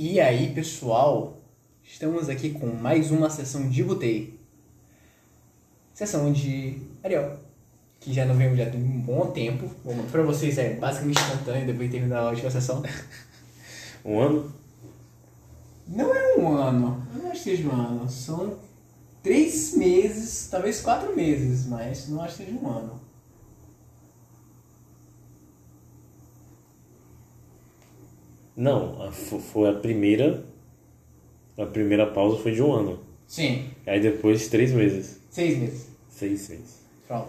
E aí, pessoal, estamos aqui com mais uma sessão de Butei. Sessão de Ariel, que já não vem já tem um bom tempo. Bom, pra vocês é basicamente instantâneo depois de terminar a última sessão. Um ano? Não é um ano, eu não acho que seja um ano. São três meses, talvez quatro meses, mas não acho que seja um ano. Não, a- fo- foi a primeira. A primeira pausa foi de um ano. Sim, Aí depois três meses. seis meses. Seis meses. Pronto.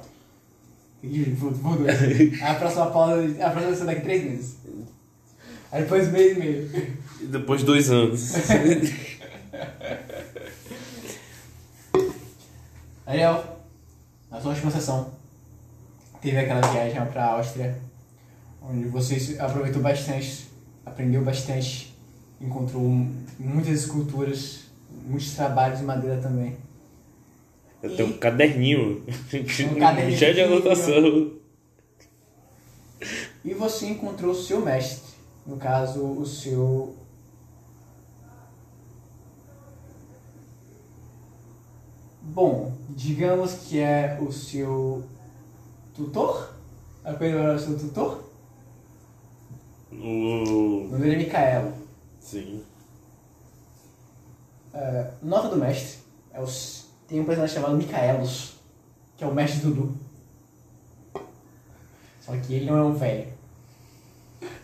Aí a próxima pausa, a próxima vai ser daqui três meses. Aí depois um mês e meio. E depois dois anos. Ariel, na sua última sessão, teve aquela viagem para a Áustria, onde você aproveitou bastante, aprendeu bastante, encontrou muitas esculturas, muitos trabalhos de madeira também. Eu tenho um caderninho. Um caderninho. Cheio de anotação. E você encontrou o seu mestre, no caso, o seu. Bom, digamos que é o seu tutor? A coisa era o seu tutor? O... Nome dele é Micaelo. Sim. É, nota do mestre. É os, tem um personagem chamado Micaelos, que é o mestre Dudu. Só que ele não é um velho.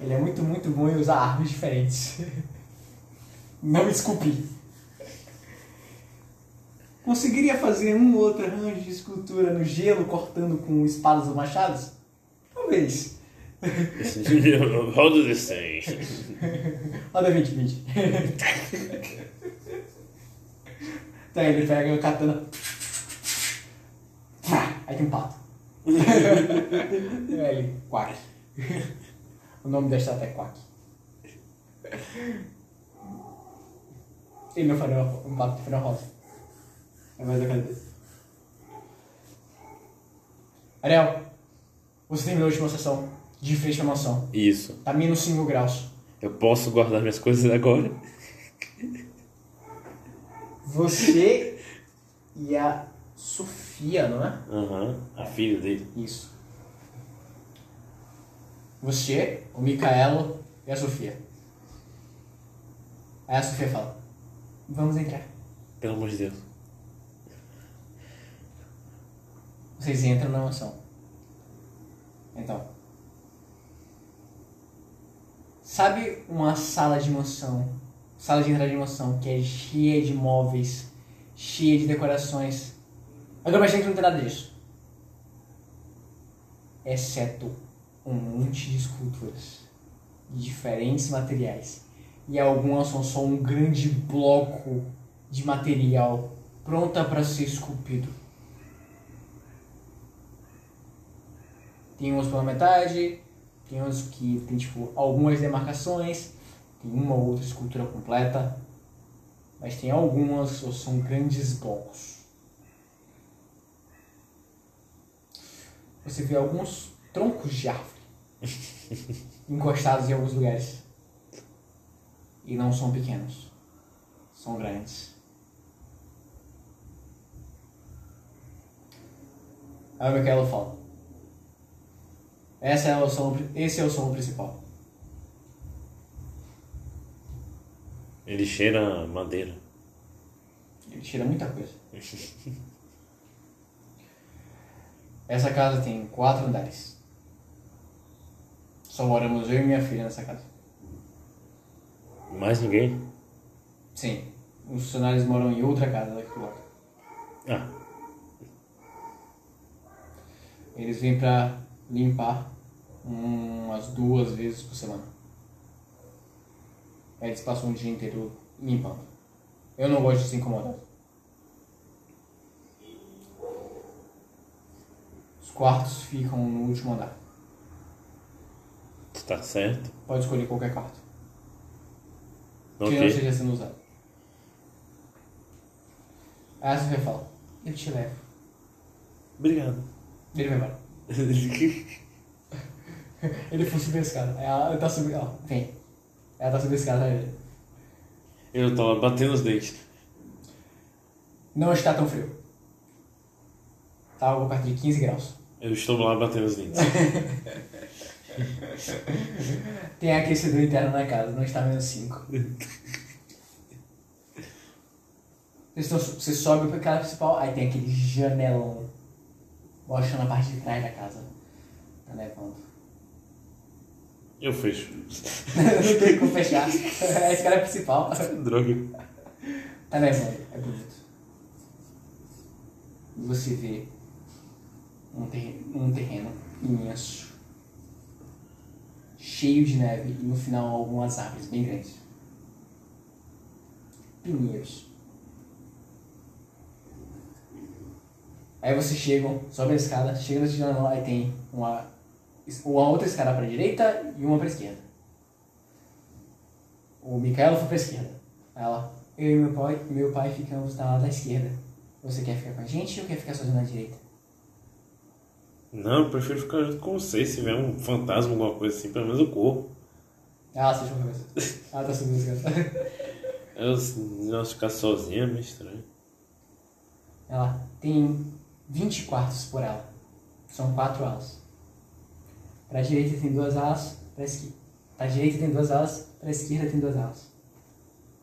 Ele é muito, muito bom em usar armas diferentes. Não me desculpe. Conseguiria fazer um ou outro arranjo de escultura no gelo cortando com espadas ou machados? Talvez. Roda de 100. Roda 20, 20. Então ele pega o katana. Aí tem um pato. Aí ele, Quack. O nome da estátua é Quack. Ele não faria um pato de rosa. É mais a dele. Ariel, você terminou a última sessão de frente à mansão. Isso. Tá menos 5 graus. Eu posso guardar minhas coisas agora? Você e a Sofia, não é? Aham. A filha dele. Isso. Você, o Micaelo e a Sofia. Aí a Sofia fala: Vamos entrar. Pelo amor de Deus. Vocês entram na mansão. Então. Sabe uma sala de mansão? Sala de entrada de mansão que é cheia de móveis, cheia de decorações. Agora imagina que não tem nada disso. Exceto um monte de esculturas de diferentes materiais. E algumas são só um grande bloco de material pronta para ser esculpido. Tem uns pela metade, tem uns que tem tipo algumas demarcações, tem uma ou outra escultura completa, mas tem algumas que são grandes blocos. Você vê alguns troncos de árvore encostados em alguns lugares. E não são pequenos, são grandes. Aí o Michaelo fala. Essa é o som, esse é o som principal. Ele cheira madeira. Ele tira muita coisa. Essa casa tem quatro andares. Só moramos eu e minha filha nessa casa. Mais ninguém? Sim. Os funcionários moram em outra casa daqui do lado. Ah, Eles vêm pra limpar umas duas vezes por semana. Aí Eles passam o dia inteiro limpando. Eu não gosto de ser incomodado. Os quartos ficam no último andar. tá certo. Pode escolher qualquer quarto. Que não Ok. esteja sendo usado. Aí a Sofia fala, eu te levo. Obrigado. Ele vai embora. Ele foi subir a escada. Aí ela tá subindo, ó, vem. Ela tá subindo a escada, tá? Eu tô batendo os dentes. Não está tão frio. Tá algo perto de 15 graus. Eu estou lá batendo os dentes. Tem aquecedor interno na casa, não está menos 5. Vocês estão, você sobe pra casa principal, aí tem aquele janelão mostrando a parte de trás da casa. Tá nevando. Eu fecho. não tem como fechar. É a escada principal. Droga. Tá nevando, é bonito. E você vê um terreno, um terreno imenso, cheio de neve e no final algumas árvores bem grandes. Pinheiros. Aí vocês chegam, sobe a escada, chega no janela, aí tem uma, uma outra escada para a direita e uma para a esquerda. O Micaela foi para a esquerda. Ela, eu e meu pai, meu pai ficamos na da esquerda. Você quer ficar com a gente ou quer ficar sozinho na direita? Não, eu prefiro ficar junto com vocês. Se tiver um fantasma, alguma coisa assim, pelo menos eu corro. Ah, você eu cabeça. Ah, tá subindo a escada. Eu, não, ficar sozinho é meio estranho. Ela tem 20 quartos por ala. São quatro alas. Para a direita tem duas alas, para esquerda. Para a direita tem duas alas, para a esquerda tem duas alas.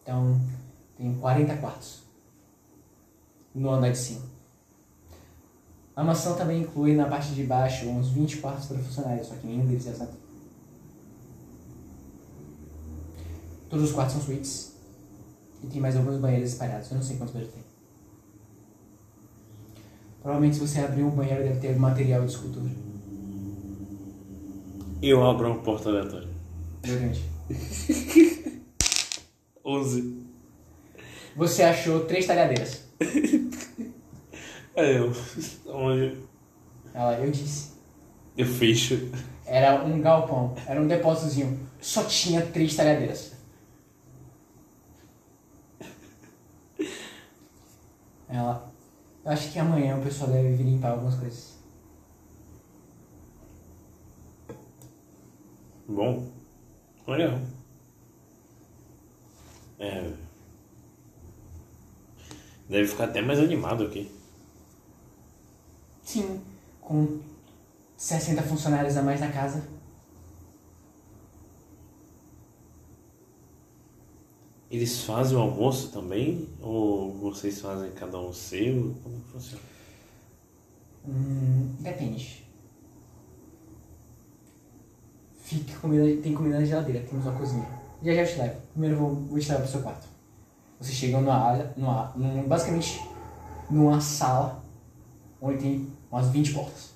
Então, tem 40 quartos no andar de cima. A mansão também inclui na parte de baixo uns 20 quartos para funcionários, só que nenhum deles é assento. Todos os quartos são suítes. E tem mais alguns banheiros espalhados. Eu não sei quantos banheiros tem. Provavelmente se você abrir um banheiro deve ter material de escultura. Eu abro uma porta aleatória. Exatamente. 11. Você achou três talhadeiras. Aí eu. Onde? Ela, eu disse. Eu fecho. Era um galpão, era um depósitozinho. Só tinha três talhadeiras. Ela, eu acho que amanhã o pessoal deve vir limpar algumas coisas. Bom. Legal. É. Deve ficar até mais animado aqui. Sim, com 60 funcionários a mais na casa. Eles fazem o almoço também? Ou vocês fazem cada um seu? Como que funciona? Hum, depende. Comida, tem comida na geladeira, temos uma cozinha. Já já te levo. Primeiro vou, vou te levar pro seu quarto. Vocês chegam numa área, numa, num, basicamente numa sala onde tem umas 20 portas.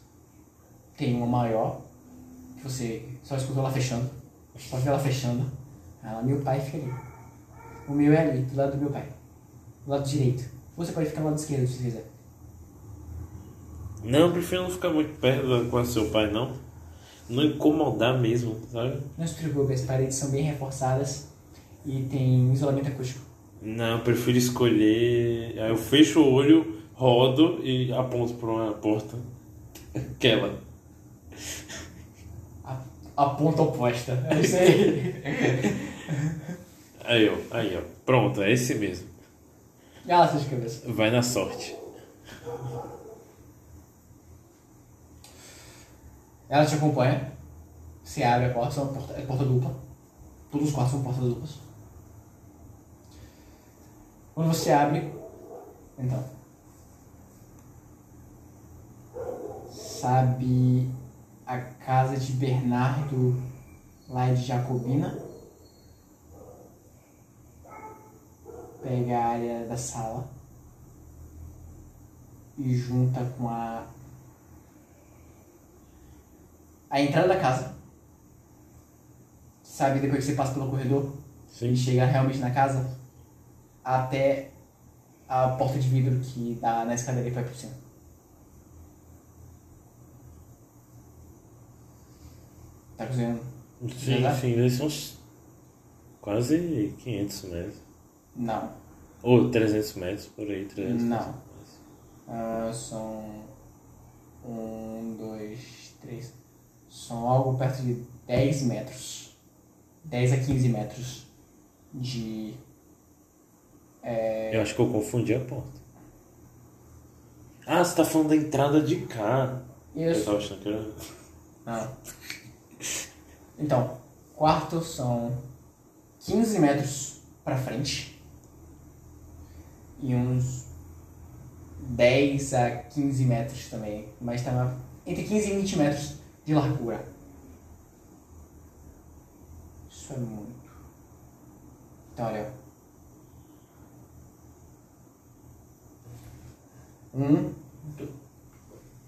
Tem uma maior, que você só escuta ela fechando. Só vê ela fechando. Ela, meu pai fica ali. O meu é ali, do lado do meu pai. Do lado direito. Você pode ficar do lado esquerdo se quiser. Não, eu prefiro não ficar muito perto a seu pai, não. Não incomodar mesmo, sabe? Não se preocupe, as paredes são bem reforçadas e tem isolamento acústico. Não, eu prefiro escolher. Aí eu fecho o olho, rodo e aponto para uma porta. Aquela. A, a ponta oposta. É isso aí. Aí, ó. Aí, ó. Pronto, é esse mesmo. de cabeça. Vai na sorte. Ela te acompanha. Você abre a porta, são porta, é porta dupla. Todos os quartos são portas duplas. Quando você abre, então. Sabe a casa de Bernardo lá de Jacobina? Pega a área da sala e junta com a a entrada da casa. Sabe, depois que você passa pelo corredor e Sim. chega realmente na casa, até a porta de vidro que dá na escadaria que vai por cima. Tá cozinhando? Sim, Já sim, eles são uns quase 500 metros. Não. Ou 300 metros, por aí, 300 Não. Ah, são. Um, dois, três. São algo perto de 10 metros. 10 a 15 metros de. Eu acho que eu confundi a porta. Ah, você tá falando da entrada de cá. Eu Isso. tava achando que era. Ah. Então, quarto são 15 metros pra frente e uns 10 a 15 metros também, mas tá entre 15 e 20 metros de largura. Isso é muito. Então, olha. Um.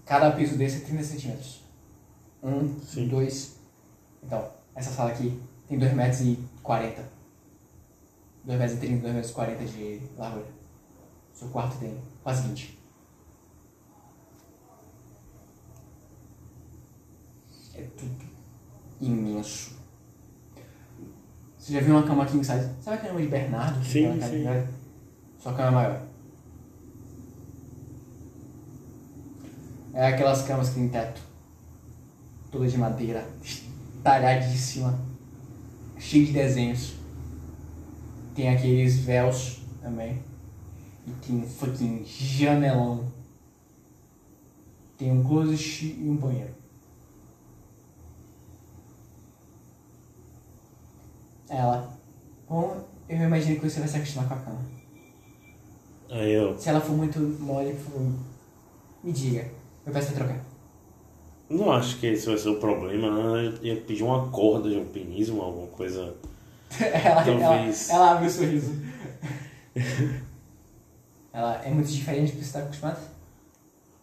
Cada piso desse é 30 centímetros. Um, Sim. dois. Então, essa sala aqui tem 2 metros e 40. 2 metros e 30, 2 metros e 40 de largura. O seu quarto tem quase 20. É tudo imenso. Você já viu uma cama king size? Sabe a cama de Bernardo? Sim, sim. grande? Só cama maior. É aquelas camas que tem teto. Toda de madeira. Talhadíssima. Cheia de desenhos. Tem aqueles véus também. E tem um fucking janelão. Tem um closet e um banheiro. Ela. Bom, eu imagino que você vai se acostumar com a cama. Aí eu. Se ela for muito mole, por favor, me diga. Eu peço pra trocar. Não acho que esse vai ser o problema. né? Eu ia pedir uma corda de alpinismo, alguma coisa. ela, ela, Talvez. ela abre o sorriso. ela é muito diferente do que você está acostumado?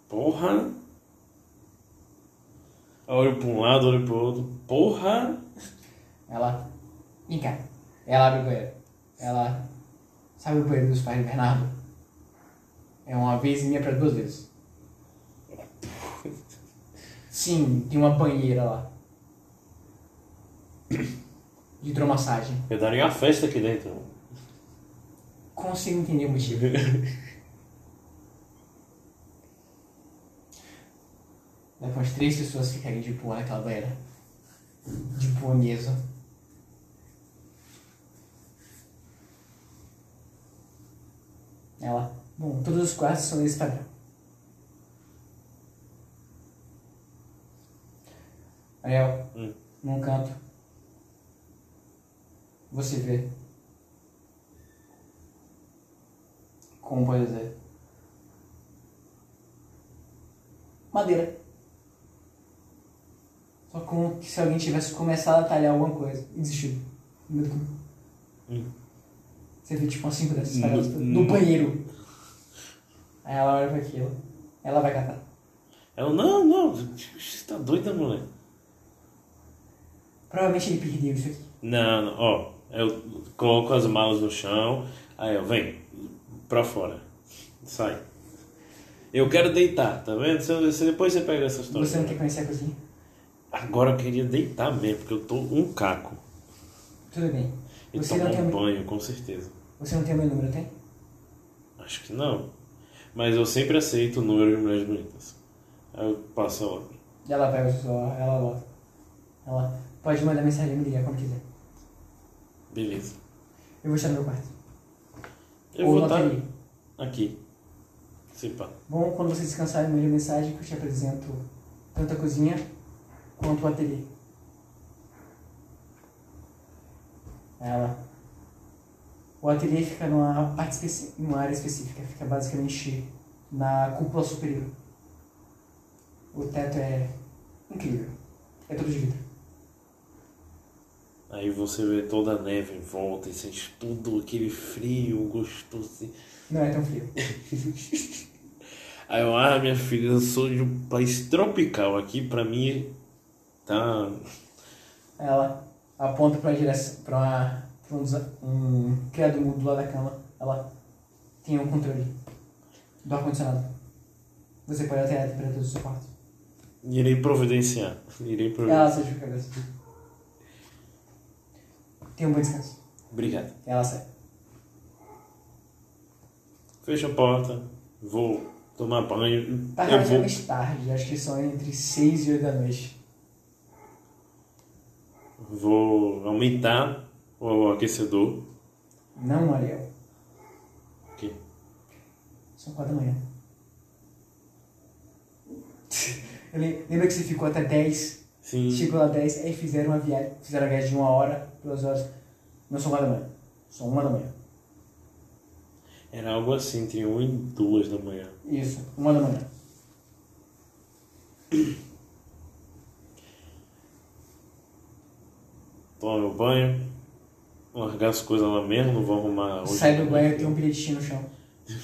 Porra! Olho pra um lado, olho pro outro. Porra! Ela. Vem cá. Ela abre o banheiro. Ela. Sabe o banheiro dos pais do Bernardo? É uma vez e meia pra duas vezes. Sim, tem uma banheira lá. De hidromassagem. Eu daria uma festa aqui dentro. Consigo entender o motivo. Pra umas três pessoas ficarem de boa naquela banheira. De boa mesmo. Ela. Bom, todos os quartos são desse padrão. Ariel, Hum. num canto. Você vê. Como pode dizer? Madeira. Só como que se alguém tivesse começado a talhar alguma coisa e desistido. No meio do campo. Hum. Você vê tipo umas cinco dessas No- paradas no no- banheiro. Aí ela olha pra aquilo. Ela vai catar. Ela, não, não, você tá doida, moleque? Provavelmente ele perdeu isso aqui. Não, não, ó, eu coloco as malas no chão, aí eu, vem, pra fora, sai. Eu quero deitar, tá vendo? Se, depois você pega essa história. Você não quer conhecer a cozinha? Agora eu queria deitar mesmo, porque eu tô um caco. Tudo bem. E Você tomar um banho, com certeza. Você não tem o meu número, tem? Acho que não. Mas eu sempre aceito o número de mulheres bonitas. Aí eu passo a outra. Ela pega o seu celular, ela volta. Ela pode mandar mensagem e me ligar quando quiser. Beleza. Eu vou estar no meu quarto. Eu Ou vou no estar ateliê. aqui. Se pá. Bom, quando você descansar, me mande mensagem que eu te apresento tanto a cozinha quanto o ateliê. Ela. O ateliê fica numa, parte especi... numa área específica, fica basicamente na cúpula superior. O teto é incrível. É todo de vidro. Aí você vê toda a neve em volta e sente tudo aquele frio gostoso. Não é tão frio. Aí eu, ah, minha filha, eu sou de um país tropical. Aqui pra mim tá. Ela aponta para direção, uma, pra um, um criado mudo do lado da cama. Ela tem um controle do ar-condicionado. Você pode alterar a temperatura do seu quarto. Irei providenciar. Irei Ela providenciar. sai de cabeça. Tenha um bom descanso. Obrigado. Ela sai. Fecha a porta. Vou tomar banho. Tá eu vou. relativamente tarde, acho que são entre 6 e 8 da noite. Vou aumentar o aquecedor. Não, Ariel. O quê? São quatro da manhã. Le- Lembra que você ficou até 10? Sim. Chegou lá 10, aí fizeram uma viagem. Fizeram a viagem de uma hora, duas horas. Não são quatro da manhã. São uma da manhã. Era algo assim, entre 1 e 2 da manhã. Isso, uma da manhã. Tomar meu banho, largar as coisas lá mesmo, não vou arrumar hoje. Sai do banho e tem um bilhetinho no chão.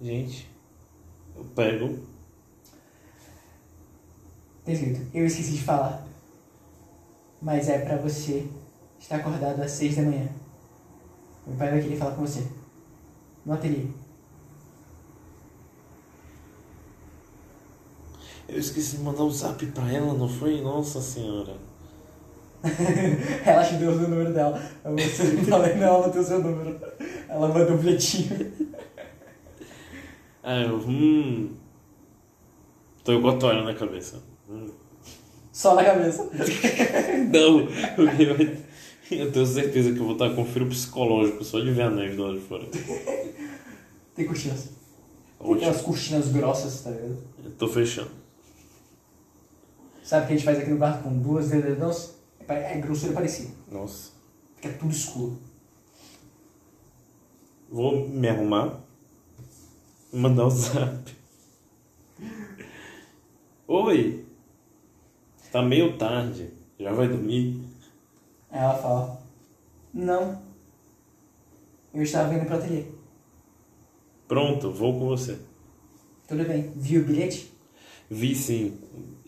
Gente, eu pego. Escrito, eu esqueci de falar. Mas é pra você estar acordado às seis da manhã. Meu pai vai querer falar com você. No ateliê. Eu esqueci de mandar o zap pra ela, não foi? Nossa senhora. Ela te deu o número dela. Você falei, não, ela tem o seu número. Ela mandou um bilhetinho. Ah, eu. Hum. Tô toalha na cabeça. Hum. Só na cabeça. Não, eu tenho certeza que eu vou estar com frio psicológico só de ver a neve do lado de fora. Tem cortinas. Tem aquelas cortinas grossas, tá ligado? Eu tô fechando. Sabe o que a gente faz aqui no quarto com duas dedãos? É grossura parecida. Nossa. Fica tudo escuro. Vou me arrumar mandar o zap. Oi. Tá meio tarde. Já vai dormir? Ela fala, não. Eu estava indo pro ateliê. Pronto, vou com você. Tudo bem. Viu o bilhete? Vi sim.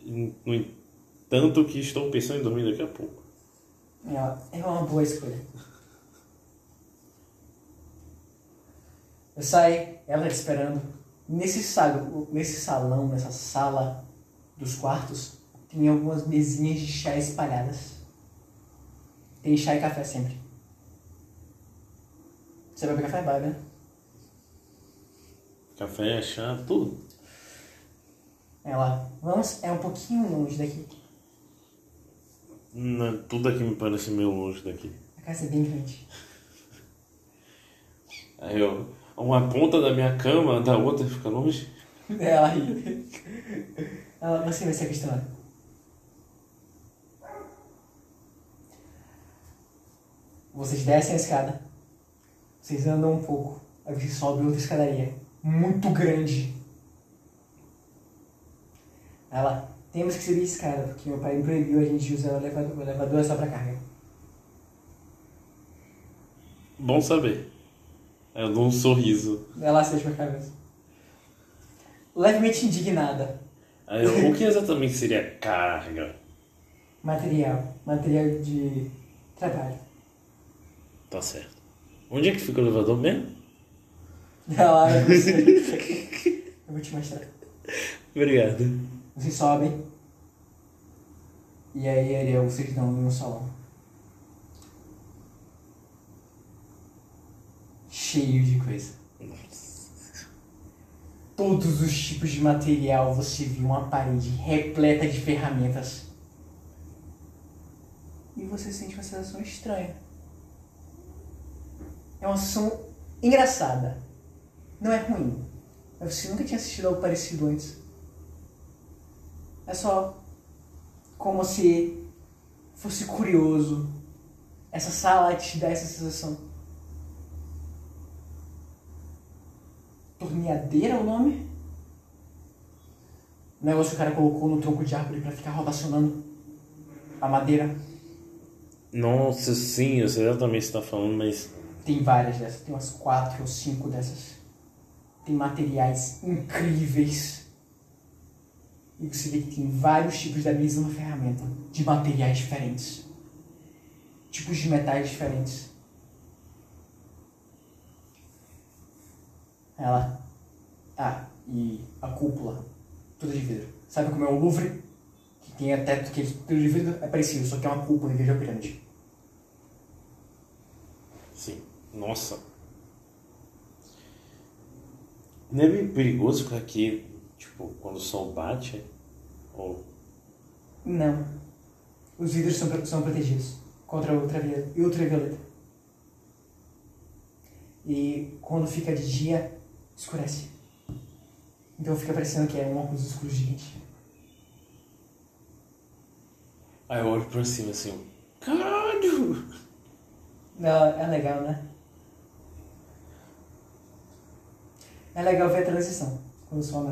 No entanto que estou pensando em dormir daqui a pouco. Ela, é uma boa escolha. Eu saio, ela te esperando. Nesse, sal, nesse salão, nessa sala dos quartos, tem algumas mesinhas de chá espalhadas. Tem chá e café sempre. Você vai beber café? Vai, né? Café, chá, tudo. Ela, vamos, é um pouquinho longe daqui. Não, tudo aqui me parece meio longe daqui. A casa é bem grande. Aí eu, uma ponta da minha cama, da outra fica longe. Ela ri. Ela, você vai se acostumar. Vocês descem a escada. Vocês andam um pouco. Aí vocês sobem outra escadaria. Muito grande. Ela, temos que subir escada, porque meu pai me proibiu a gente usar o elevador. O elevador é só pra carga. Bom saber. Aí eu dou um sorriso. Ela seja pra cabeça. Levemente indignada. Eu, o que exatamente seria carga? Material. Material de trabalho. Tá certo. Onde é que fica o elevador mesmo? Ela, eu não sei. Eu vou te mostrar. Obrigado. Vocês sobem. E aí, Ariel, vocês estão no salão. Cheio de coisa. Todos os tipos de material, você viu uma parede repleta de ferramentas. E você sente uma sensação estranha. É uma sensação engraçada. Não é ruim. Mas você nunca tinha assistido algo parecido antes. É só como se fosse curioso. Essa sala te dá essa sensação. Torneadeira é o nome? O negócio que o cara colocou no tronco de árvore pra ficar rotacionando a madeira. Nossa, sim, eu sei exatamente o que você tá falando, mas. Tem várias dessas, tem umas quatro ou cinco dessas. Tem materiais incríveis. E você vê que tem vários tipos da mesma ferramenta, de materiais diferentes. Tipos de metais diferentes. Ela. Ah, e a cúpula, toda de vidro. Sabe como é o Louvre? Que tem a teto que é tudo de vidro? É parecido, só que é uma cúpula em vez de uma pirâmide. Sim. Nossa. Não é meio perigoso ficar aqui, tipo, quando o sol bate? Ou. Não. os vidros são, são protegidos contra ultravioleta. ultravioleta. E quando fica de dia, escurece. Então fica parecendo que é um óculos escuro gigante. Aí eu olho pra cima assim, caralho! Não, é legal, né? É legal ver a transição quando o sol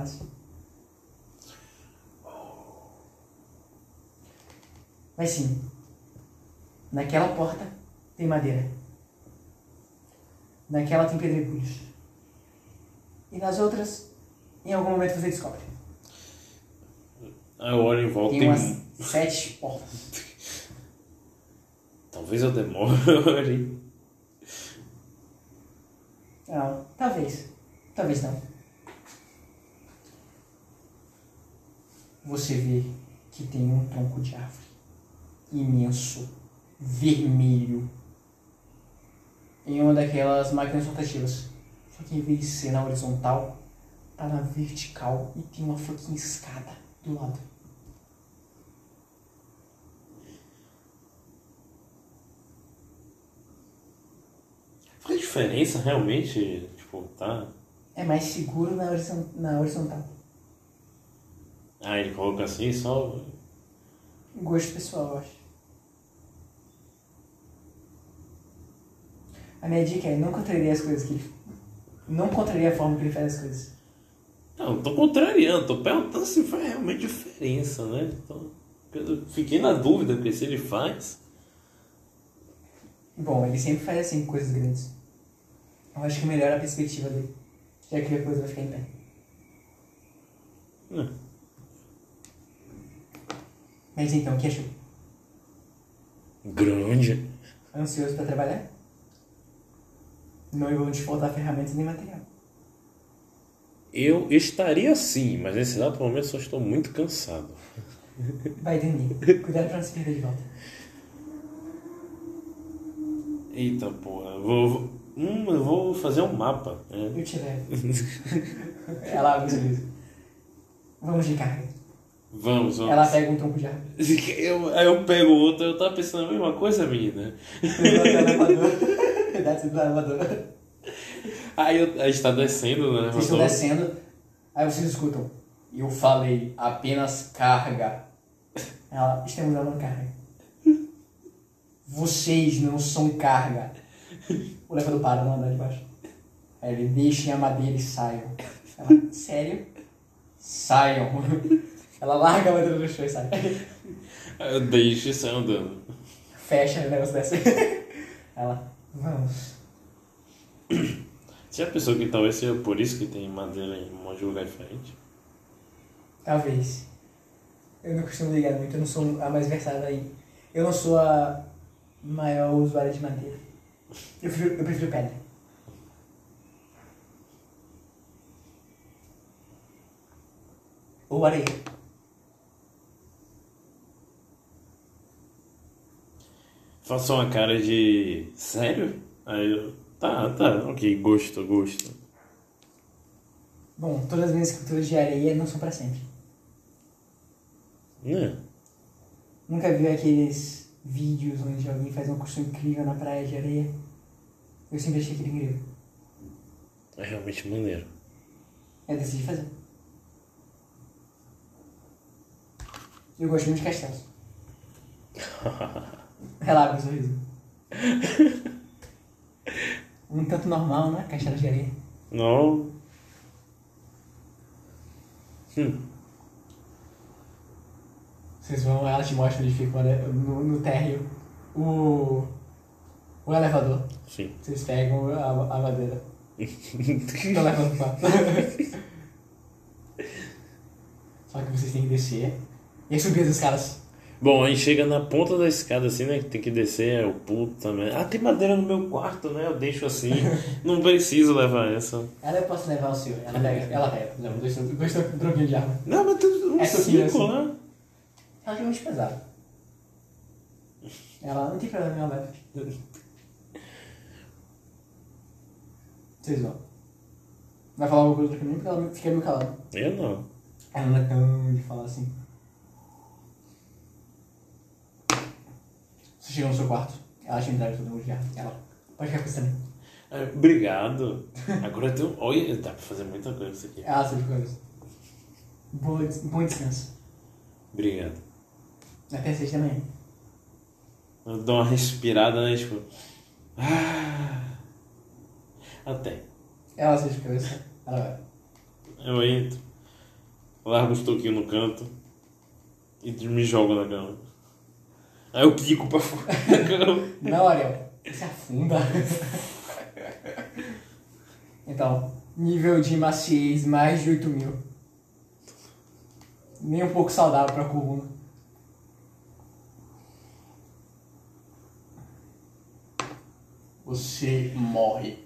Mas sim, naquela porta tem madeira. Naquela tem pedregulhos. E nas outras, em algum momento você descobre. Eu olho em volta Tem e umas sete portas. talvez eu demore. Não, talvez. Talvez não. Você vê que tem um tronco de árvore imenso, vermelho, em uma daquelas máquinas rotativas. Só que em vez de ser na horizontal, tá na vertical e tem uma fucking escada do lado. Faz diferença realmente? Tipo, tá. É mais seguro na, horizon- na horizontal. Ah, ele coloca assim só. Gosto pessoal, eu acho. A minha dica é não contraria as coisas que ele... Não contraria a forma que ele faz as coisas. Não, tô contrariando, tô perguntando se faz realmente diferença, né? Então, eu fiquei na dúvida, porque se ele faz. Bom, ele sempre faz assim, coisas grandes. Eu acho que melhora a perspectiva dele. Já que a coisa vai ficar em pé. Hum. Mas então, o que achou? Grande. Ansioso pra trabalhar? Não te faltar ferramentas nem material. Eu estaria sim, mas nesse exato momento só estou muito cansado. Vai dormir. Cuidado pra não se perder de volta. Eita porra, eu vou, vou- hum, eu vou fazer um mapa. né? Eu te levo. Ela abre o sorriso. Vamos de carga. Vamos, vamos. Ela pega um tronco de árvore. Eu, aí eu pego outro, eu tava pensando a mesma coisa, menina. Vão até Aí a gente tá descendo, né? Vocês estão descendo, aí vocês escutam. Eu falei apenas carga. Ela, estamos dando carga. Vocês não são carga. O elevador para no andar de baixo. Aí ele, deixem a madeira e saiam. Ela, sério? Saiam. Ela larga a madeira no chão e sai. Eu deixo e andando. Fecha o negócio dessa. Ela, vamos. Você já pensou que talvez seja por isso que tem madeira em um monte de lugar diferente? Talvez. Eu não costumo ligar muito, eu não sou a mais versada aí. Eu não sou a maior usuária de madeira. Eu prefiro, eu prefiro pedra. Ou areia. Faço uma cara de. Sério? Aí eu. Tá, tá, ok, gosto, gosto. Bom, todas as minhas esculturas de areia não são pra sempre. Né? Nunca viu aqueles vídeos onde alguém faz uma construção incrível na praia de areia? Eu sempre achei aquilo incrível. É realmente maneiro. Eu decidi fazer. Eu gosto muito de castelos. Relaxa o sorriso. Um tanto normal, né? Castelo de areia. Não. Hum. Vocês vão, ela te mostra onde fica ale- no, no térreo o, o elevador. Sim. Vocês pegam a, a madeira. Estão levando pra. Só que vocês têm que descer e subir as escadas. Bom, aí chega na ponta da escada assim, né? Que tem que descer, eu pulo também. Ah, tem madeira no meu quarto, né? Eu deixo assim. Não preciso levar essa. Ela eu posso levar o seu. Ela pega, ela pega. Leva dois, dois tronquinhos de árvore. Não, mas tem um É ciclo, assim. né? Ela é muito pesada. Ela não tem problema, ela leva. Vocês vão. Vai falar alguma coisa pra mim porque ela fica meio calada. Eu não. Ela não é tão de falar assim. Você chega no seu quarto, ela te entrega todo mundo já. Ela, pode ficar com isso também. Ah, Obrigado. Agora eu tenho. Olha, dá pra fazer muita coisa isso aqui. Ela sabe coisas. Boa, bom descanso. Obrigado. Até seis da manhã. Eu dou uma respirada, né? Tipo. Ah, até. Ela sabe de cabeça. Ela vai. Eu entro, largo os toquinhos no canto e me jogo na cama. Aí eu quico pra fora da cama. Não, Ariel. Você afunda. então, nível de maciez mais de 8 mil. Nem um pouco saudável pra coluna. Você morre.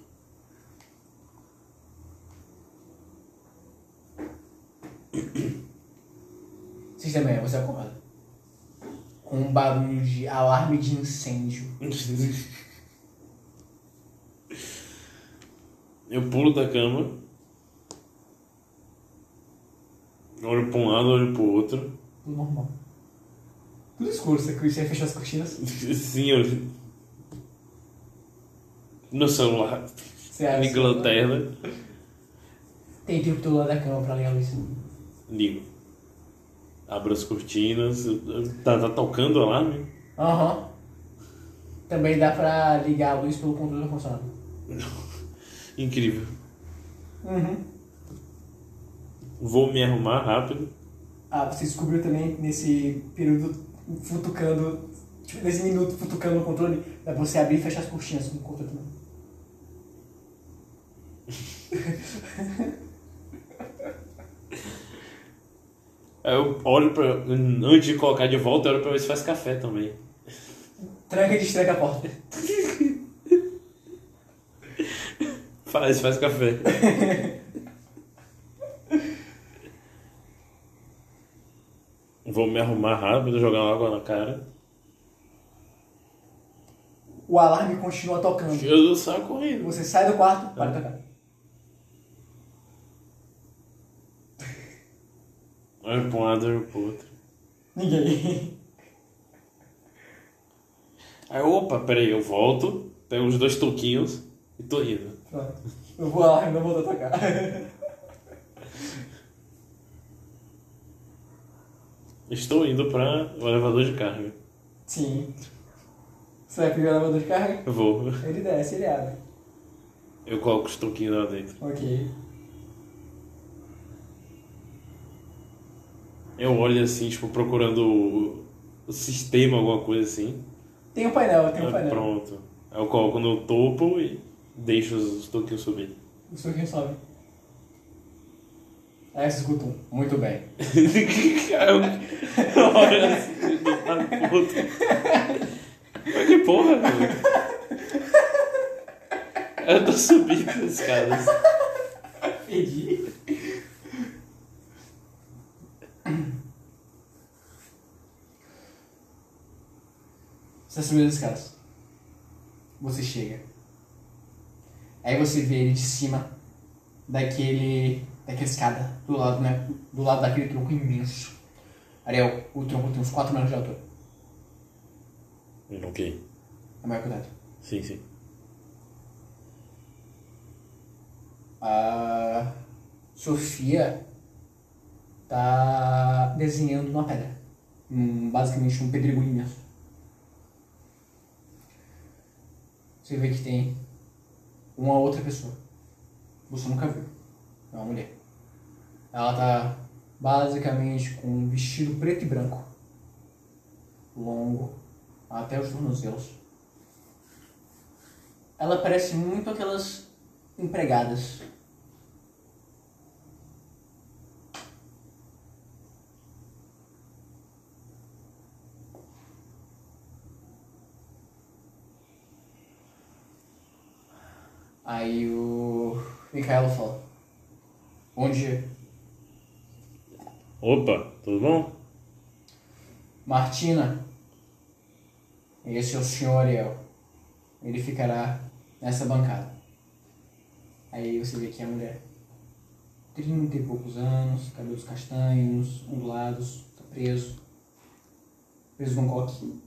Seis da manhã, você acorda. Com um barulho de alarme de incêndio. Eu pulo da cama, olho pra um lado, olho pro outro. Tudo normal. Tudo escuro, você você fechou as cortinas. Sim, eu. No celular, Você abre ligo lanterna, Tem tempo do lado da cama pra ligar a luz. ligo. Abro as cortinas, tá, tá tocando o alarme? Aham. Também dá pra ligar a luz pelo controle do funcionário. Incrível. Uhum. Vou me arrumar rápido. Ah, você descobriu também nesse período futucando, tipo, nesse minuto futucando no controle, dá pra você abrir e fechar as cortinas com o controle também. Aí eu olho pra. Antes de colocar de volta, eu olho pra ver se faz café também. Tranca e destranca a porta. Faz, faz café. Vou me arrumar rápido, jogar água na cara. O alarme continua tocando. Eu saio correndo. Você sai do quarto, para de tocar. Olho pra um lado, olho pro outro. Ninguém. Aí, opa, peraí, eu volto, pego os dois toquinhos e tô indo. Pronto. Eu vou lá e não vou tocar. Estou indo para o elevador de carga. Sim. Você vai pegar o elevador de carga? Eu vou. Ele desce, ele abre. Eu coloco os toquinhos lá dentro. Ok. Eu olho assim, tipo, procurando o, sistema, alguma coisa assim. Tem um painel, tem um Aí, painel. pronto. Eu coloco no topo e deixo os toquinhos subir. O seu sobe. Aí você escuta um. Muito bem. Olho assim, lado pro outro. Mas que porra, velho? Eu tô subindo as escadas. Pedi. Você subiu as escadas. Você chega. Aí você vê ele de cima daquele. daquela escada, do lado, né? Do lado daquele tronco imenso. Ariel, o tronco tem uns 4 metros de altura. Ok. É maior que o teto. Sim, sim. A Sofia tá desenhando numa pedra. Um, basicamente um pedregulho imenso. Você vê que tem uma outra pessoa. Você nunca viu. É uma mulher. Ela tá basicamente com um vestido preto e branco. Longo. Até os tornozelos. Ela parece muito aquelas empregadas Aí o Micaelo fala: Bom dia. Opa, tudo bom? Martina, esse é o senhor Ariel. Ele ficará nessa bancada. Aí você vê que é a mulher. Trinta e poucos anos, cabelos castanhos, ondulados, tá preso. Preso num coque.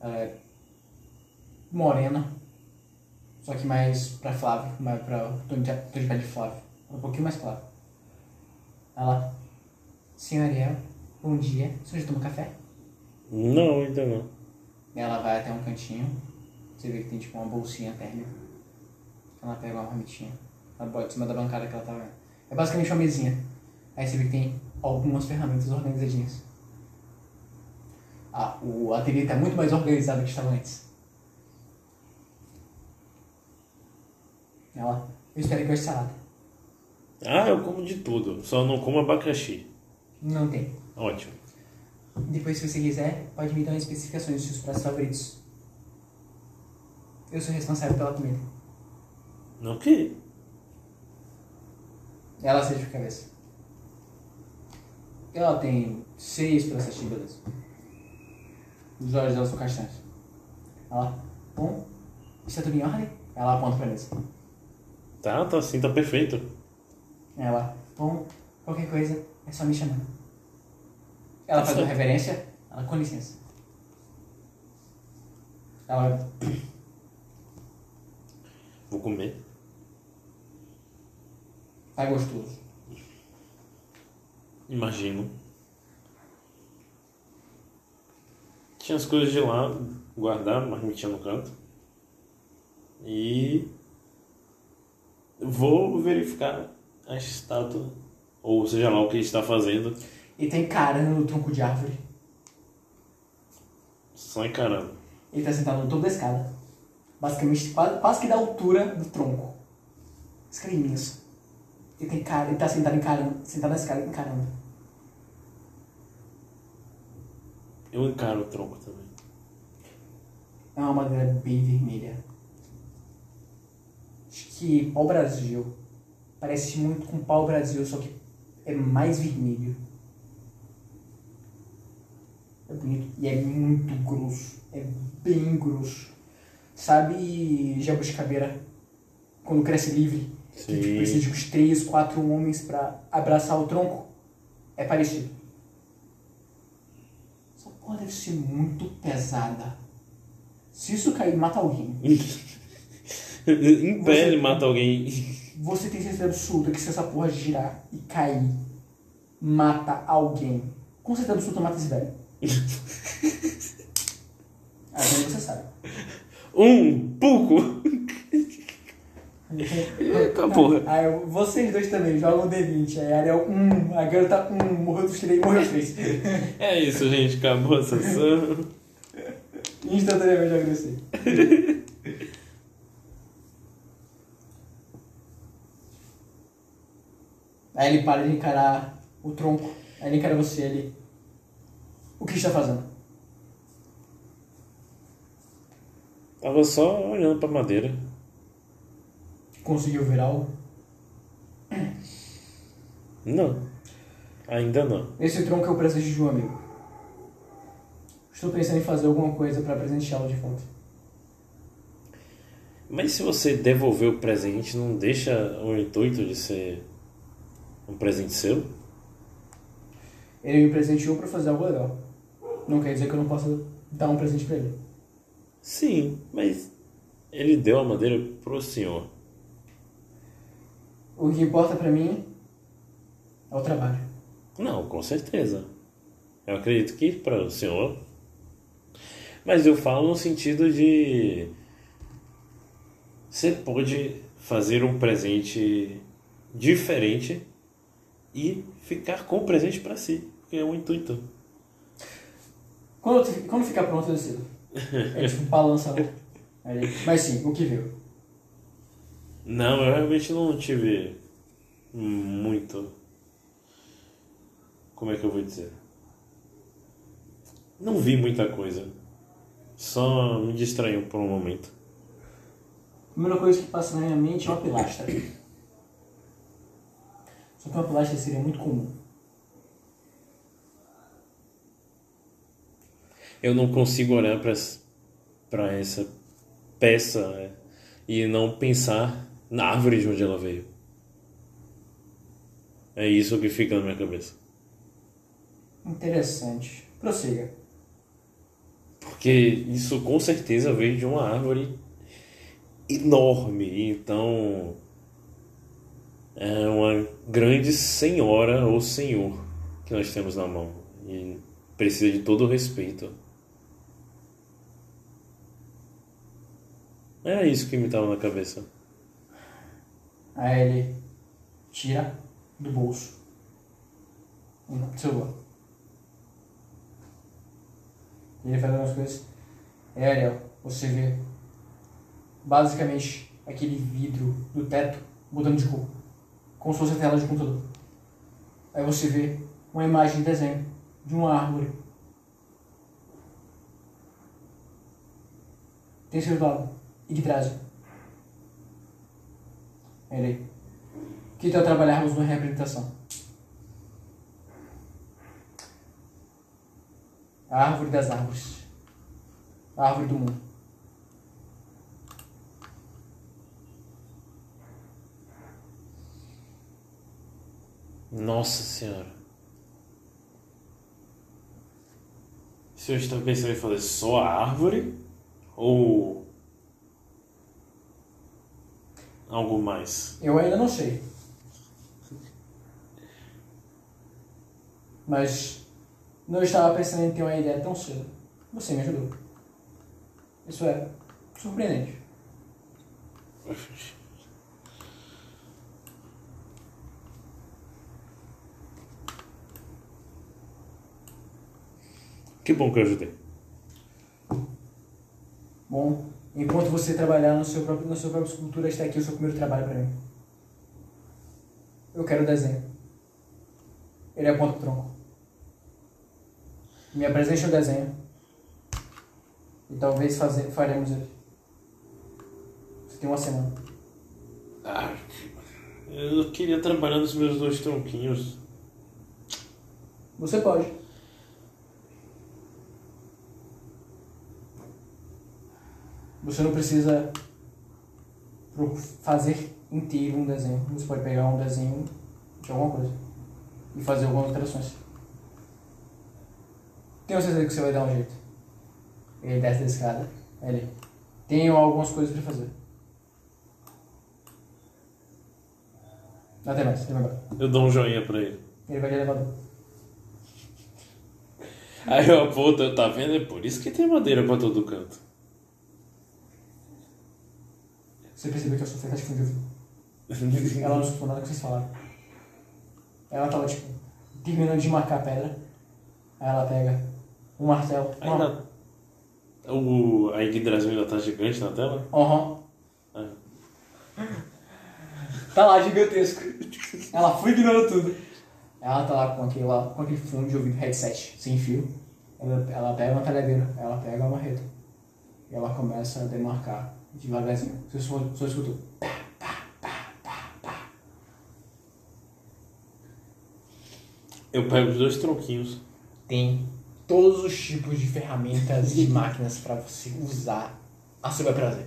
Ela é morena, só que mais pra Flávio, mais pra de, tom de Flávio. Um pouquinho mais claro. Ela, senhor Ariel, bom dia. O senhor já tomou café? Não, ainda não. Ela vai até um cantinho. Você vê que tem tipo uma bolsinha térmica. Ela pega uma marmitinha. Ela bota em cima da bancada que ela tá vendo. É basicamente uma mesinha. Aí você vê que tem algumas ferramentas organizadinhas. Ah, o ateliê tá muito mais organizado do que estava antes. Ela, eu espero que goste de salada. Ah, eu como de tudo, só não como abacaxi. Não tem. Ótimo. Depois, se você quiser, pode me dar especificações dos seus pratos favoritos. Eu sou responsável pela comida. Não que? Ela seja de cabeça. Ela tem seis de beleza. Os olhos dela são castanhos. Ela, bom, está tudo em ordem? Ela aponta pra mesa. Tá, tá assim, tá perfeito. Ela, bom, qualquer coisa é só me chamar. Ela Tá faz uma certo. reverência. Ela, com licença. Ela, Vou comer. tá gostoso. Imagino. Tinha as coisas de lá, guardar, mas me tinha no canto. E vou verificar a estátua, ou seja lá o que está fazendo, Ele tá encarando o tronco de árvore. só encarando. Ele tá sentado no topo da escada. Basicamente, quase, quase que da altura do tronco. Esse cara é imenso. Ele, tem cara, ele tá sentado encarando, sentado na escada encarando. Eu encaro o tronco também. É uma madeira bem vermelha. Acho que pau-brasil. Parece muito com pau-brasil, só que é mais vermelho. É bonito. E é muito grosso. É bem grosso. Sabe jabuticabeira? Quando cresce livre? Que tipo, Sim. precisa de uns 3, 4 homens pra abraçar o tronco? É parecido. Essa porra deve ser muito pesada. Se isso cair, mata alguém. em pé ele mata alguém. Você tem certeza absoluta que se essa porra girar e cair, mata alguém. Com certeza absoluta mata esse velho. Agora você sabe. Um pouco. Eita porra. Aí eu- vocês dois também jogam o D20. Aí Ariel, um. A garota, um. Morreu dos três, morreu os três. É isso, gente. Acabou a sessão. Instantaneamente eu agressei. Aí ele para de encarar o tronco. Aí ele encara você ali. O que está fazendo? Tava só olhando pra madeira. Conseguiu ver algo? Não. Ainda não. Esse tronco é o presente de um amigo. Estou pensando em fazer alguma coisa para presenteá-lo de volta. Mas se você devolver o presente, não deixa o intuito de ser um presente seu? Ele me presenteou para fazer algo legal. Não quer dizer que eu não possa dar um presente para ele. Sim, mas ele deu a madeira pro senhor. O que importa para mim é o trabalho. Não, com certeza. Eu acredito que para o senhor. Mas eu falo no sentido de. Você pode fazer um presente diferente e ficar com o presente para si, porque é o intuito. Quando, quando ficar pronto, eu decido. É tipo balança. né? Aí, mas sim, o que viu? Não, eu realmente não tive muito. Como é que eu vou dizer? Não vi muita coisa. Só me distraiu por um momento. A primeira coisa que passa na minha mente é uma pilastra. Uma pilastra seria muito comum. Eu não consigo olhar para essa peça né, e não pensar na árvore de onde ela veio. É isso que fica na minha cabeça. Interessante. Prossiga. Por Porque isso com certeza veio de uma árvore enorme. Então é uma grande senhora ou senhor que nós temos na mão. E precisa de todo o respeito. Era isso que me estava na cabeça. Aí ele tira do bolso um celular. E ele faz algumas coisas. É, Ariel, você vê basicamente aquele vidro do teto mudando de cor. Como se fosse a tela de computador. Aí você vê uma imagem de desenho de uma árvore. Tem seu lado. Yggdrasil. Ele. Que tal trabalharmos numa reabilitação? A árvore das árvores. A árvore do mundo. Nossa Senhora. O senhor está pensando em fazer só a árvore? Ou algo mais? Eu ainda não sei. Mas não estava pensando em ter uma ideia tão cedo. Você me ajudou. Isso é surpreendente. Que bom que eu ajudei. Bom, enquanto você trabalhar no seu próprio, na sua própria escultura, está aqui o seu primeiro trabalho para mim. Eu quero o desenho. Ele aponta o tronco. Me apresente o desenho. E talvez fazer, faremos ele. Você tem uma semana. Ah, eu queria trabalhar nos meus dois tronquinhos. Você pode. Você não precisa fazer inteiro um desenho. Você pode pegar um desenho de alguma coisa e fazer algumas alterações. Tenho certeza que você vai dar um jeito. Ele desce da escada. Ele. Tenho algumas coisas pra fazer. Até mais, ele. Eu dou um joinha pra ele. Ele vai de elevador. Aí eu aponto, tá vendo? É por isso que tem madeira pra todo canto. Você percebeu que a Sofia tá tipo de ouvido. Ela não escutou nada que vocês falaram. Ela tava, tipo, terminando de marcar a pedra. Aí ela pega um martelo. Ainda. O, a Yggdrasil ainda tá gigante na tela? Aham. Ah. Tá lá, gigantesco. Ela foi ignorando tudo. Ela tá lá com aquele, lá, com aquele fundo de ouvido headset, sem fio. Ela, ela pega uma talhadeira, ela pega uma marreta. E ela começa a demarcar devagarzinho. Você só, só escutou. Eu pego os dois tronquinhos. Tem todos os tipos de ferramentas e máquinas pra você usar a seu bel prazer.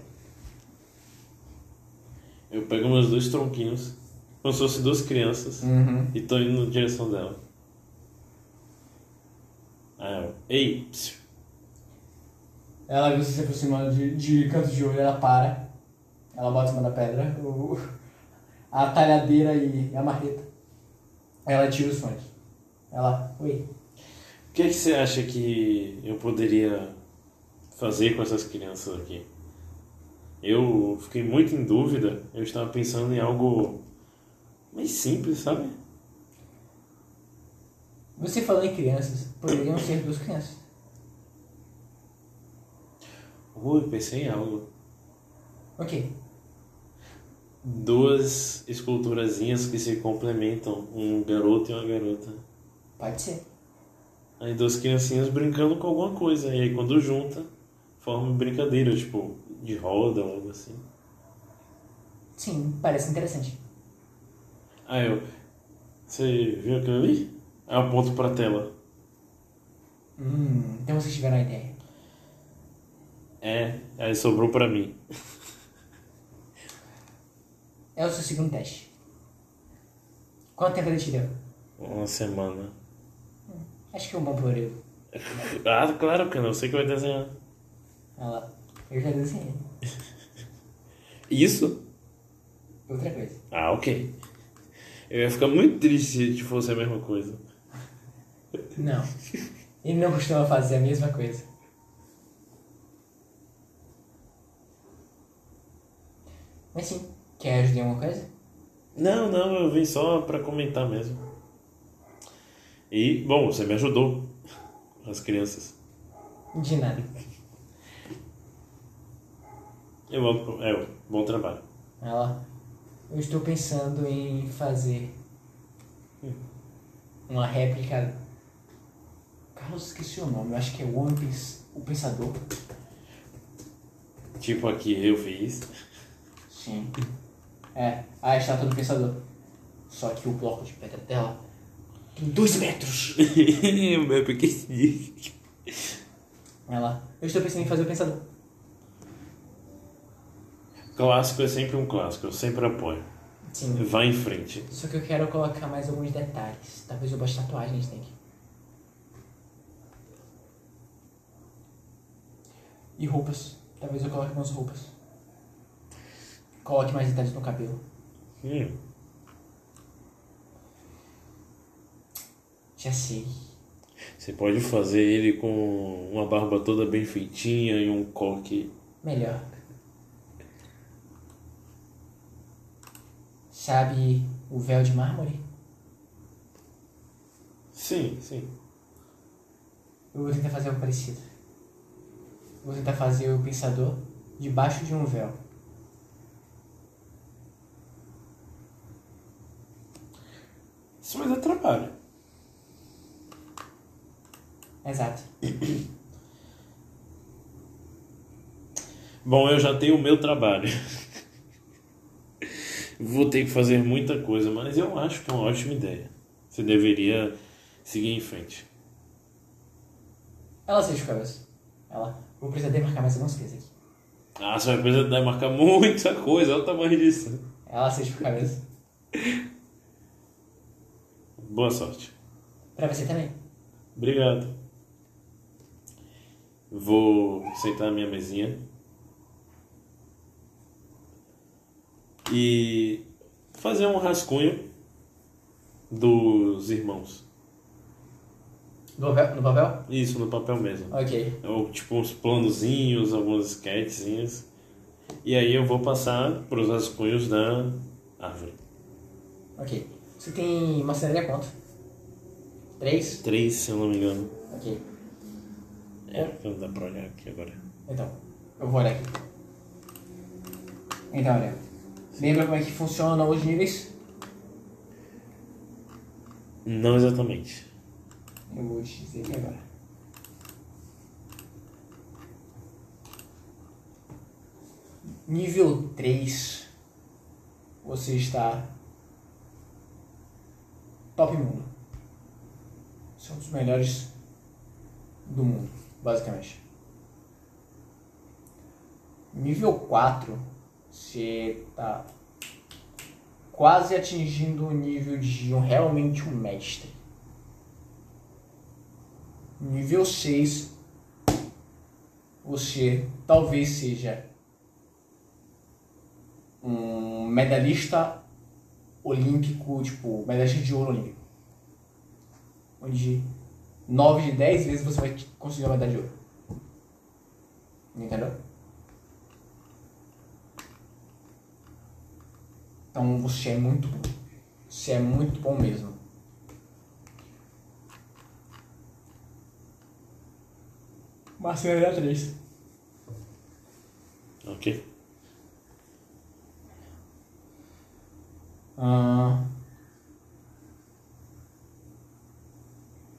Eu pego meus dois tronquinhos, como se fossem duas crianças, Uhum. e tô indo na direção dela. Aí eu, ei, psiu. Ela viu você se aproximando de, de canto de olho, ela para. Ela bota em cima da pedra o, a talhadeira e a marreta. Ela tira os fones. Ela, oi. o que, é que você acha que eu poderia fazer com essas crianças aqui? Eu fiquei muito em dúvida, eu estava pensando em algo mais simples, sabe? Você falou em crianças, poderiam ser duas crianças. Ui, pensei em algo. Ok. Duas esculturazinhas que se complementam, um garoto e uma garota. Pode ser. Aí duas criancinhas brincando com alguma coisa. E aí quando junta, forma brincadeira, tipo, de roda ou algo assim. Sim, parece interessante. Aí eu. Você viu aquilo ali? Aí eu aponto pra tela. Hum, então vocês tiveram a ideia. É, aí sobrou pra mim. É o seu segundo teste. Quanto tempo ele te deu? Uma semana. Acho que é um bom período. Ah, claro que não, sei que vai desenhar. Olha lá. Eu já desenhei. Isso? Outra coisa. Ah, ok. Eu ia ficar muito triste se fosse a mesma coisa. Não. Ele não costuma fazer a mesma coisa. Mas sim, quer ajudar em alguma coisa? Não, não, eu vim só pra comentar mesmo. E, bom, você me ajudou. As crianças. De nada. Eu amo, é, bom trabalho. Olha lá. Eu estou pensando em fazer uma réplica. Carlos, esqueci o nome. Eu acho que é o Homem o Pensador. Tipo aqui eu fiz. Sim. É, a estátua do Pensador. Só que o bloco de pedra dela tem dois metros. Pequenininho. Olha lá. Eu estou pensando em fazer o Pensador. Clássico é sempre um clássico, eu sempre apoio. Sim. Vai em frente. Só que eu quero colocar mais alguns detalhes. Talvez eu bote tatuagens nele. E roupas. Talvez eu coloque algumas roupas. Coloque mais detalhes no cabelo. Hum, Já sei. você pode fazer ele com uma barba toda bem feitinha e um coque. Melhor. Sabe o véu de mármore? Sim, sim. Eu vou tentar fazer algo parecido. Vou tentar fazer o pensador debaixo de um véu. Isso vai dar trabalho. Exato. Bom, eu já tenho o meu trabalho. Vou ter que fazer muita coisa, mas eu acho que é uma ótima ideia. Você deveria seguir em frente. Ela seja cabeça. Ela. Vou precisar demarcar mais algumas coisas aqui. Ah, você vai precisar marcar muita coisa, olha o tamanho disso. Ela seja cabeça. Boa sorte. Pra você também. Obrigado. Vou sentar na minha mesinha. E fazer um rascunho dos irmãos. No papel? No papel? Isso, no papel mesmo. Ok. Ou, tipo uns planozinhos, alguns sketchzinhos. E aí eu vou passar pros rascunhos da árvore. Ok. Você tem marcenaria quanto? Três? Três, se eu não me engano. Ok. É, não dá pra olhar aqui agora. Então, eu vou olhar aqui. Então, olha. Lembra como é que funcionam os níveis? Não exatamente. Eu vou te dizer aqui agora. Nível 3. Você está top mundo. São os melhores do mundo, basicamente. Nível 4, você tá quase atingindo o nível de um realmente um mestre. Nível 6, você talvez seja um medalhista olímpico, tipo, medalhista de ouro olímpico. Onde 9 de 10 vezes você vai conseguir uma medalha de ouro. Entendeu? Então você é muito bom. Você é muito bom mesmo. Marcelo 3. Ok. Ah,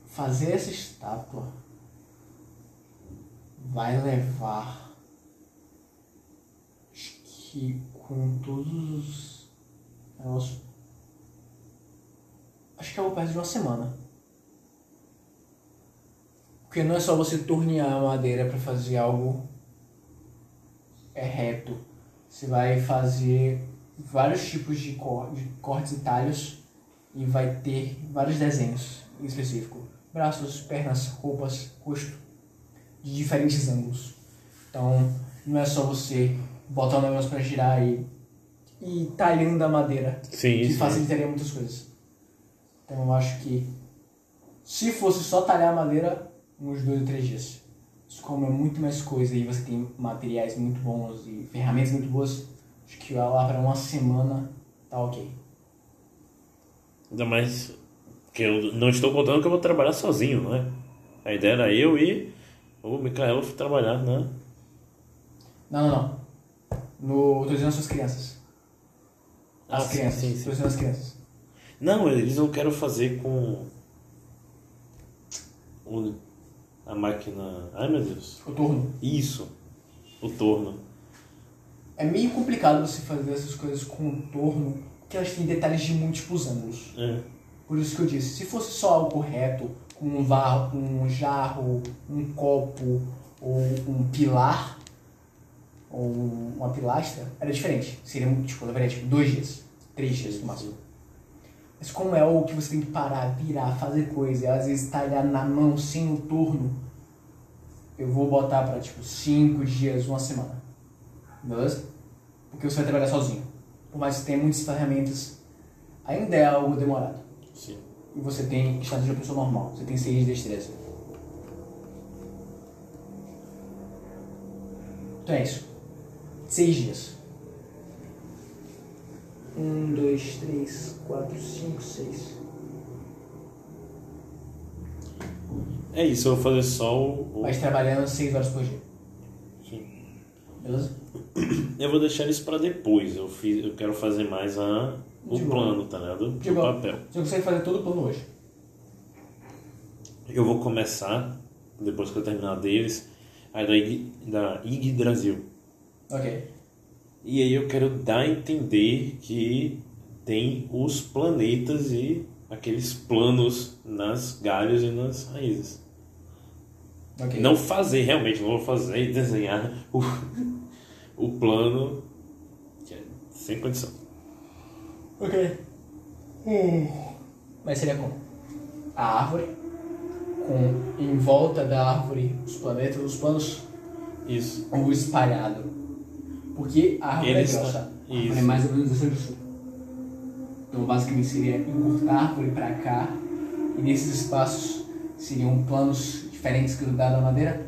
fazer essa estátua vai levar que com todos os acho que é perto de uma semana. Porque não é só você tornear a madeira para fazer algo é reto. Você vai fazer vários tipos de, cor, de cortes e talhos e vai ter vários desenhos em específico. braços, pernas, roupas, rosto, de diferentes ângulos. Então, não é só você botar o negócio pra girar e, e talhando a madeira, Sim, que sim. facilitaria muitas coisas. Então, eu acho que se fosse só talhar a madeira, uns dois ou três dias. Mas como é muito mais coisa e você tem materiais muito bons e ferramentas muito boas, acho que lá para uma semana tá ok. Ainda mais que eu não estou contando que eu vou trabalhar sozinho, não é? A ideia era eu e o Micael trabalhar, né? Não, não, não. No, tô dizendo as suas crianças. As Ah, crianças. sim, sim. Tô dizendo as crianças. Não, eles não querem fazer com o- a máquina. Ai meu Deus. O torno. Isso. O torno. É meio complicado você fazer essas coisas com o torno, porque elas têm detalhes de múltiplos ângulos. É. Por isso que eu disse, se fosse só algo reto, com um, var, um jarro, um copo ou um pilar, ou uma pilastra, era diferente. Seria, tipo, levaria tipo dois dias, três dias no máximo. Mas como é algo que você tem que parar, virar, fazer coisa, e às vezes talhar na mão sem o torno, eu vou botar pra tipo cinco dias, uma semana. Beleza? Porque você vai trabalhar sozinho. Por mais que tenha muitas ferramentas, ainda é algo demorado. Sim. E você tem status de uma pessoa normal. Você tem 6 de destreza. Então é isso. 6 dias. 1, 2, 3, 4, 5, 6. É isso, eu vou fazer só o. o- Mas trabalhando 6 horas por dia. Eu vou deixar isso pra depois. Eu, fiz, eu quero fazer mais a, o De plano, tá ligado? De O boa. papel. Você consegue fazer todo o plano hoje. Eu vou começar, depois que eu terminar deles, a da, Ig- da Yggdrasil. Ok. E aí eu quero dar a entender que tem os planetas e aqueles planos nas galhos e nas raízes. Ok. Não fazer, realmente, não vou fazer e desenhar o, o plano que é sem condição. Ok. Mas seria como? A árvore, com em volta da árvore os planetas, os planos, Isso. ou espalhado. Porque a árvore Eles é grossa. A árvore isso. é mais ou menos assim do sul. Então basicamente seria encurtar a árvore pra cá, e nesses espaços seriam planos diferentes que da madeira.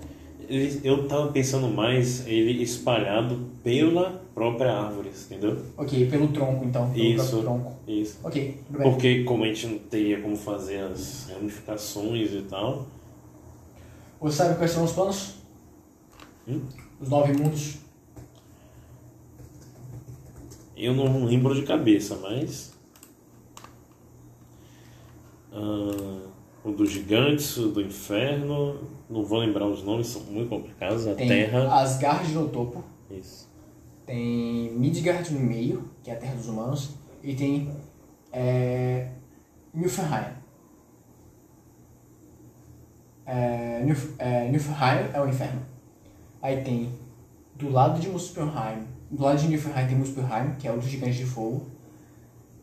Ele- eu tava pensando mais ele espalhado pela própria árvore, entendeu? Ok, pelo tronco então, pelo Isso. tronco. Isso. Ok, tudo bem. Porque como a gente não teria como fazer as ramificações e tal, Você sabe quais são os planos? Hum? Os nove mundos. eu não lembro de cabeça, mas. Ah, o dos gigantes, o do inferno, não vou lembrar os nomes, são muito complicados. A Tem terra. Asgard no topo. Isso. Tem Midgard no meio, que é a terra dos humanos, e tem é, Niflheim. É, Nif- é, Niflheim é o inferno. Aí tem do lado de Muspelheim, do lado de Niflheim tem Muspelheim, que é o dos gigantes de fogo,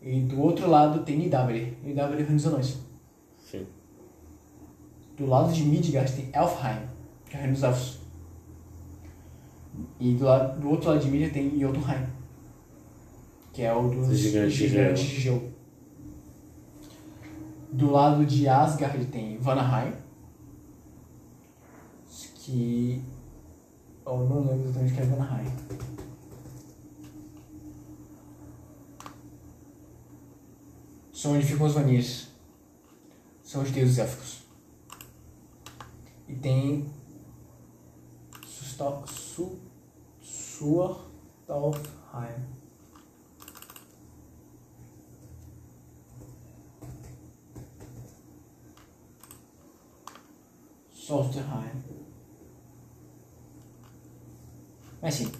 e do outro lado tem Nidavellir. Nidavellir é reino dos anões. Do lado de Midgard tem Elfheim, que é o reino dos elfos. E do, lado, do outro lado de Midgard tem Jotunheim, que é o dos Os gigantes gelo. de gelo. Do lado de Asgard tem Vanaheim, que eu não lembro exatamente o que é Vanaheim. São onde ficam os Vanir. São os deuses élficos. E tem Susta- Su, Suartalfheim. Solsterheim. Mas sim.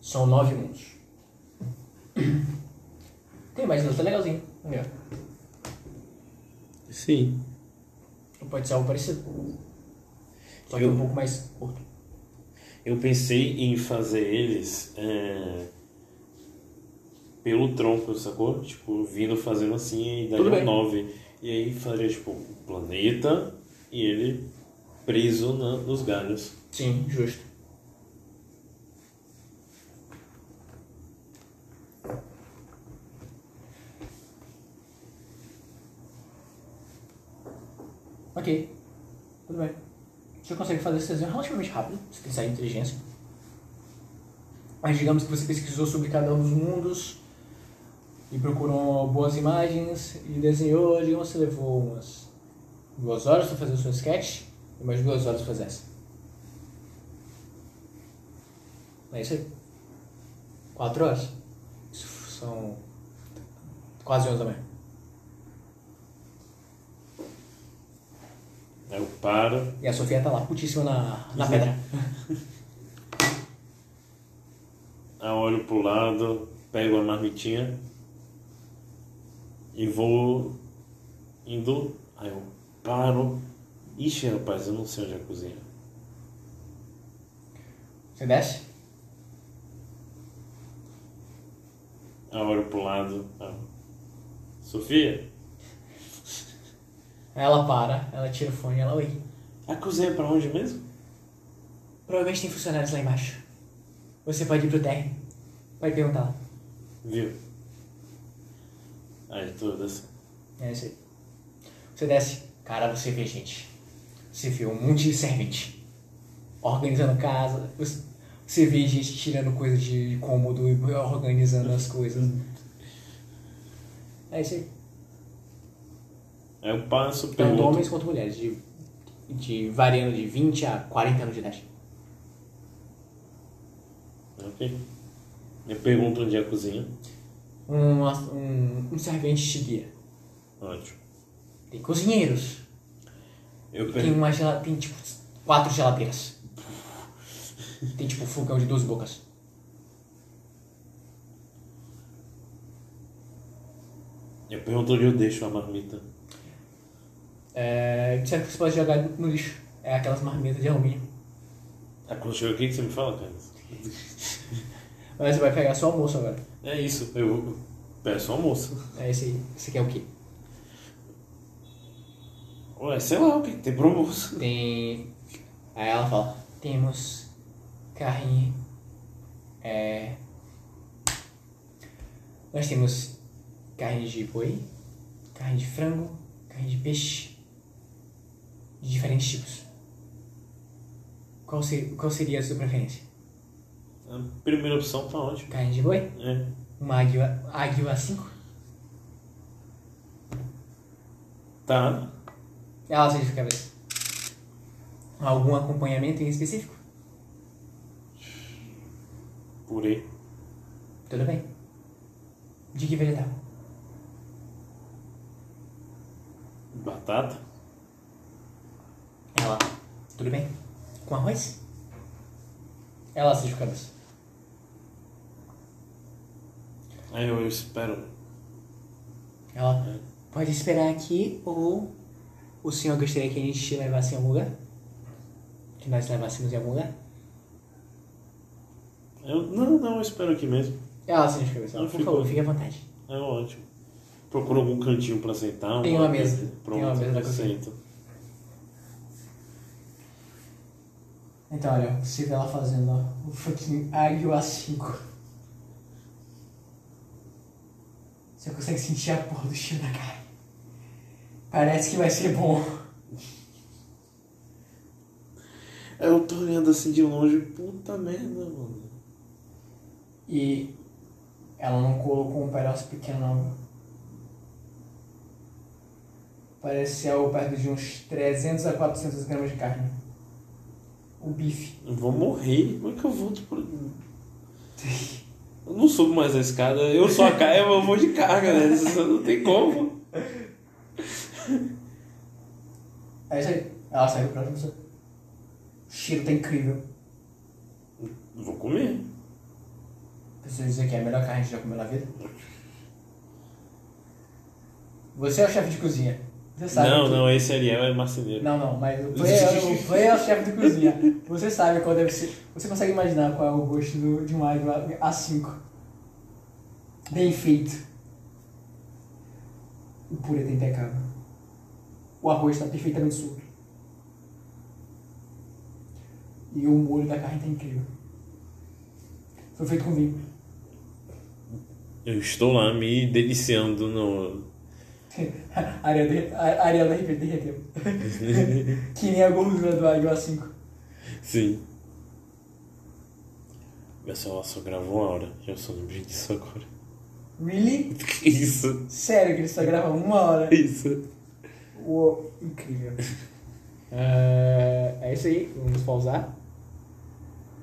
São nove mundos. Tem mais dois, tá legalzinho. Sim. Pode ser algo parecido. Só que Eu- um pouco mais curto. Eu pensei em fazer eles é, pelo tronco, sacou? Tipo, vindo fazendo assim e daria um 9. E aí faria tipo o planeta e ele preso na- nos galhos. Sim, justo. Ok. Tudo bem. Você consegue fazer esse desenho relativamente rápido, você tem sair inteligência. Mas digamos que você pesquisou sobre cada um dos mundos e procurou boas imagens e desenhou, digamos que você levou umas duas horas para fazer o seu sketch e mais duas horas para fazer essa. É isso aí. Quatro horas. Isso são quase onze da manhã. Eu paro, E a Sofia tá lá, putíssima na, na pedra. aí eu olho pro lado, pego a marmitinha e vou indo. Aí eu paro. Ixi, rapaz, eu não sei onde é a cozinha. Você desce? Aí eu olho pro lado. eu, Sofia, ela para, ela tira o fone e ela, oi. a cozinha é pra onde mesmo? Provavelmente tem funcionários lá embaixo. Você pode ir pro térreo. Pode perguntar lá. Viu? Aí tudo assim. É isso aí. Você desce, cara, você vê gente. Você vê um monte de servente organizando casa. Você, você vê gente tirando coisa de cômodo e organizando as coisas. É isso aí. Aí eu passo, Tanto pergunto. homens quanto mulheres, de, de variando de 20 a 40 anos de idade. Ok. Eu pergunto onde é a cozinha. Um, um, um servente te guia. Ótimo. Tem cozinheiros. Eu Tem pergunto. uma tem tipo quatro geladeiras. Tem tipo fogão de duas bocas. Eu pergunto onde eu deixo a marmita. É, disseram que você pode jogar no lixo. É aquelas marmitas de alumínio. Ah, quando chega aqui, você me fala, cara. Mas você vai pegar só almoço agora. É isso, eu peço almoço. É esse aí. Esse aqui é o quê? Ué, sei lá o que tem pro almoço. Tem. Aí ela fala: temos carne. É. Nós temos carne de boi, carne de frango, carne de peixe, de diferentes tipos. Qual, ser, qual seria a sua preferência? A primeira opção tá ótima. Carne de boi? É. Uma águia, águia A5? Tá. Ela de cabeça. Algum acompanhamento em específico? Purê. Tudo bem. De que vegetal? Batata. Ela. Tudo bem? Com arroz? Ela seja de cabeça. Aí eu espero. Ela. Pode esperar aqui ou o senhor gostaria que a gente te levasse em algum lugar? Que nós levássemos em algum lugar? Eu, não, não, eu espero aqui mesmo. Ela seja de cabeça. Ela, Eu por fico- favor, fique à vontade. É ótimo. Procura algum cantinho pra sentar. Tem uma mesa. Pronto, Tem uma mesa na cozinha. sento. Então, olha, você vê ela fazendo ó, o fucking Águia A5. Você consegue sentir a porra do cheiro da carne. Parece que vai ser bom. Eu tô olhando assim de longe, puta merda, mano. E ela não colocou um pedaço pequeno, não. Parece algo perto de uns 300 a 400 gramas de carne. O bife. Eu vou morrer. Como é que eu volto pro. Eu não subo mais a escada, eu só caio, eu vou de carga, né? Não tem como. É isso aí. Ela saiu pra você. O cheiro tá incrível. Vou comer. Preciso dizer que é a melhor carne que já comeu na vida? Você é o chefe de cozinha. Você sabe. não, que- não, esse Ariel é marceneiro. Não, não, mas o Play é, o Play é o chefe de cozinha. Você sabe qual deve ser. Você consegue imaginar qual é o gosto do, de um águia A5. Bem feito. O purê tá impecável. O arroz está perfeitamente solto. E o molho da carne tá incrível. Foi feito com vinho. Eu estou lá me deliciando no. A Ariel derre- a Ariel derre- derreteu. que nem a gordura do Águia 5. Sim. Meu celular só gravou uma hora. Já só lembrei disso agora. Really? Isso. Sério que ele só grava uma hora? Isso. Uou, incrível. É, é isso aí, vamos pausar.